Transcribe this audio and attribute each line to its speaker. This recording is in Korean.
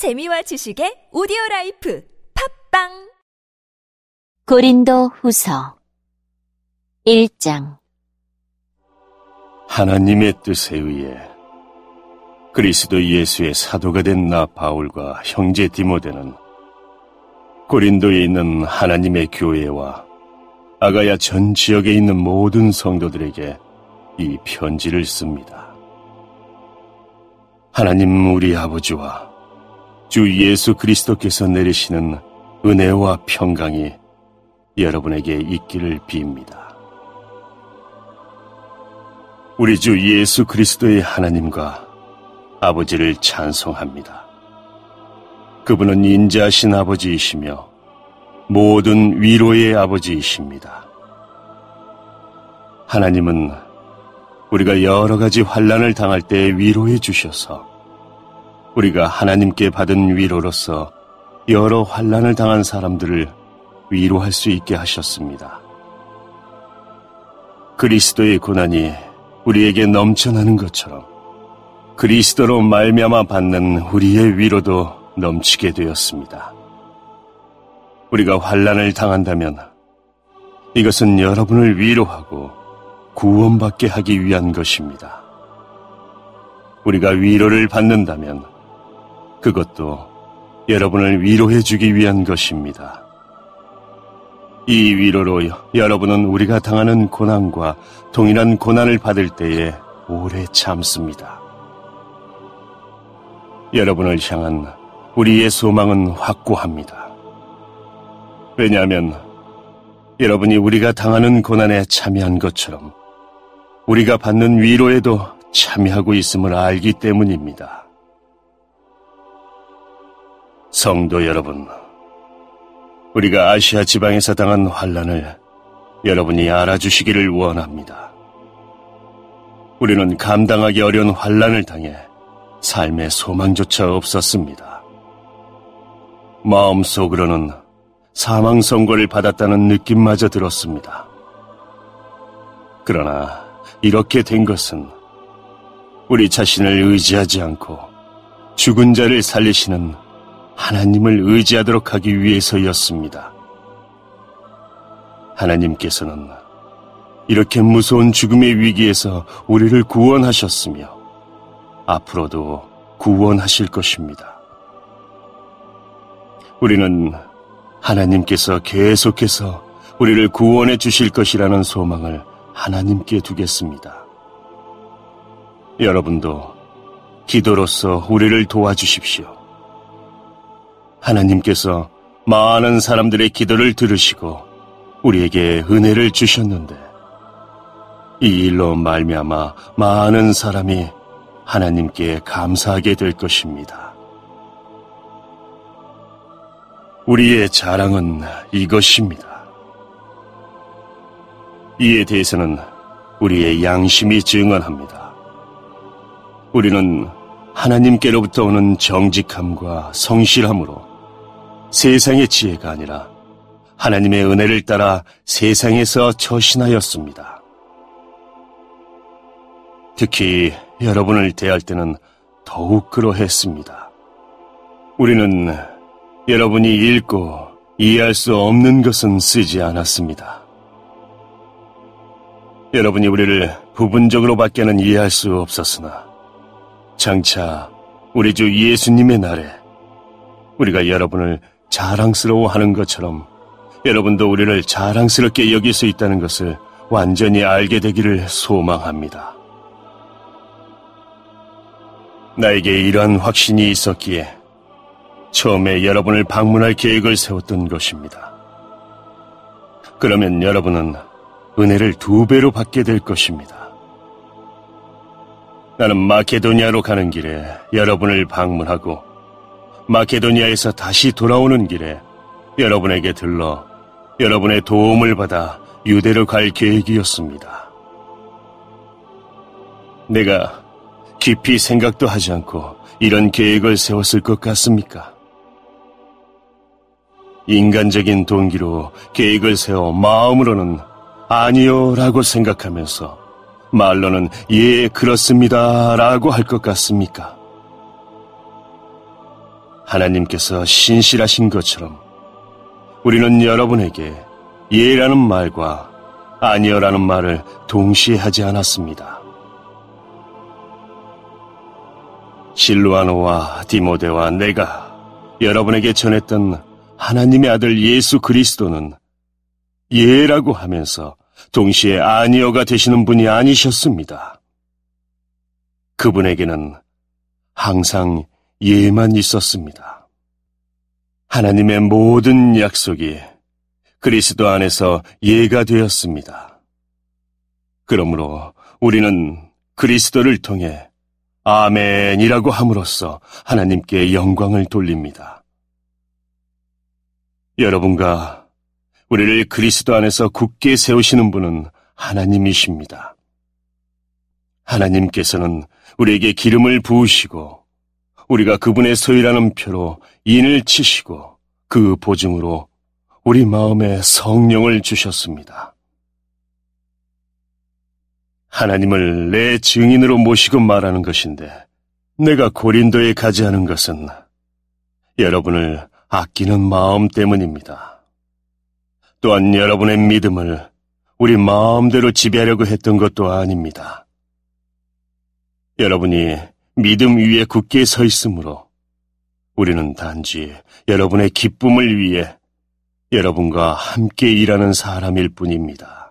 Speaker 1: 재미와 지식의 오디오 라이프 팟빵
Speaker 2: 고린도 후서 1장
Speaker 3: 하나님의 뜻에 의해 그리스도 예수의 사도가 된 나 바울과 형제 디모데는 고린도에 있는 하나님의 교회와 아가야 전 지역에 있는 모든 성도들에게 이 편지를 씁니다. 하나님 우리 아버지와 주 예수 그리스도께서 내리시는 은혜와 평강이 여러분에게 있기를 빕니다. 우리 주 예수 그리스도의 하나님과 아버지를 찬송합니다. 그분은 인자하신 아버지이시며 모든 위로의 아버지이십니다. 하나님은 우리가 여러 가지 환란을 당할 때 위로해 주셔서 우리가 하나님께 받은 위로로서 여러 환란을 당한 사람들을 위로할 수 있게 하셨습니다. 그리스도의 고난이 우리에게 넘쳐나는 것처럼 그리스도로 말미암아 받는 우리의 위로도 넘치게 되었습니다. 우리가 환란을 당한다면 이것은 여러분을 위로하고 구원받게 하기 위한 것입니다. 우리가 위로를 받는다면 그것도 여러분을 위로해 주기 위한 것입니다. 이 위로로 여러분은 우리가 당하는 고난과 동일한 고난을 받을 때에 오래 참습니다. 여러분을 향한 우리의 소망은 확고합니다. 왜냐하면 여러분이 우리가 당하는 고난에 참여한 것처럼 우리가 받는 위로에도 참여하고 있음을 알기 때문입니다. 성도 여러분, 우리가 아시아 지방에서 당한 환란을 여러분이 알아주시기를 원합니다. 우리는 감당하기 어려운 환란을 당해 삶의 소망조차 없었습니다. 마음속으로는 사망 선고를 받았다는 느낌마저 들었습니다. 그러나 이렇게 된 것은 우리 자신을 의지하지 않고 죽은 자를 살리시는 하나님을 의지하도록 하기 위해서였습니다. 하나님께서는 이렇게 무서운 죽음의 위기에서 우리를 구원하셨으며 앞으로도 구원하실 것입니다. 우리는 하나님께서 계속해서 우리를 구원해 주실 것이라는 소망을 하나님께 두겠습니다. 여러분도 기도로서 우리를 도와주십시오. 하나님께서 많은 사람들의 기도를 들으시고 우리에게 은혜를 주셨는데 이 일로 말미암아 많은 사람이 하나님께 감사하게 될 것입니다. 우리의 자랑은 이것입니다. 이에 대해서는 우리의 양심이 증언합니다. 우리는 하나님께로부터 오는 정직함과 성실함으로 세상의 지혜가 아니라 하나님의 은혜를 따라 세상에서 처신하였습니다. 특히 여러분을 대할 때는 더욱 그러했습니다. 우리는 여러분이 읽고 이해할 수 없는 것은 쓰지 않았습니다. 여러분이 우리를 부분적으로 밖에는 이해할 수 없었으나 장차 우리 주 예수님의 날에 우리가 여러분을 자랑스러워 하는 것처럼 여러분도 우리를 자랑스럽게 여길 수 있다는 것을 완전히 알게 되기를 소망합니다. 나에게 이러한 확신이 있었기에 처음에 여러분을 방문할 계획을 세웠던 것입니다. 그러면 여러분은 은혜를 두 배로 받게 될 것입니다. 나는 마케도니아로 가는 길에 여러분을 방문하고 마케도니아에서 다시 돌아오는 길에 여러분에게 들러 여러분의 도움을 받아 유대로 갈 계획이었습니다. 내가 깊이 생각도 하지 않고 이런 계획을 세웠을 것 같습니까? 인간적인 동기로 계획을 세워 마음으로는 아니요 라고 생각하면서 말로는 예, 그렇습니다 라고 할 것 같습니까? 하나님께서 신실하신 것처럼 우리는 여러분에게 예라는 말과 아니여라는 말을 동시에 하지 않았습니다. 실루아노와 디모데와 내가 여러분에게 전했던 하나님의 아들 예수 그리스도는 예라고 하면서 동시에 아니어가 되시는 분이 아니셨습니다. 그분에게는 항상 예만 있었습니다. 하나님의 모든 약속이 그리스도 안에서 예가 되었습니다. 그러므로 우리는 그리스도를 통해 아멘이라고 함으로써 하나님께 영광을 돌립니다. 여러분과 우리를 그리스도 안에서 굳게 세우시는 분은 하나님이십니다. 하나님께서는 우리에게 기름을 부으시고 우리가 그분의 소유라는 표로 인을 치시고 그 보증으로 우리 마음에 성령을 주셨습니다. 하나님을 내 증인으로 모시고 말하는 것인데 내가 고린도에 가지 않은 것은 여러분을 아끼는 마음 때문입니다. 또한 여러분의 믿음을 우리 마음대로 지배하려고 했던 것도 아닙니다. 여러분이 믿음 위에 굳게 서 있으므로 우리는 단지 여러분의 기쁨을 위해 여러분과 함께 일하는 사람일 뿐입니다.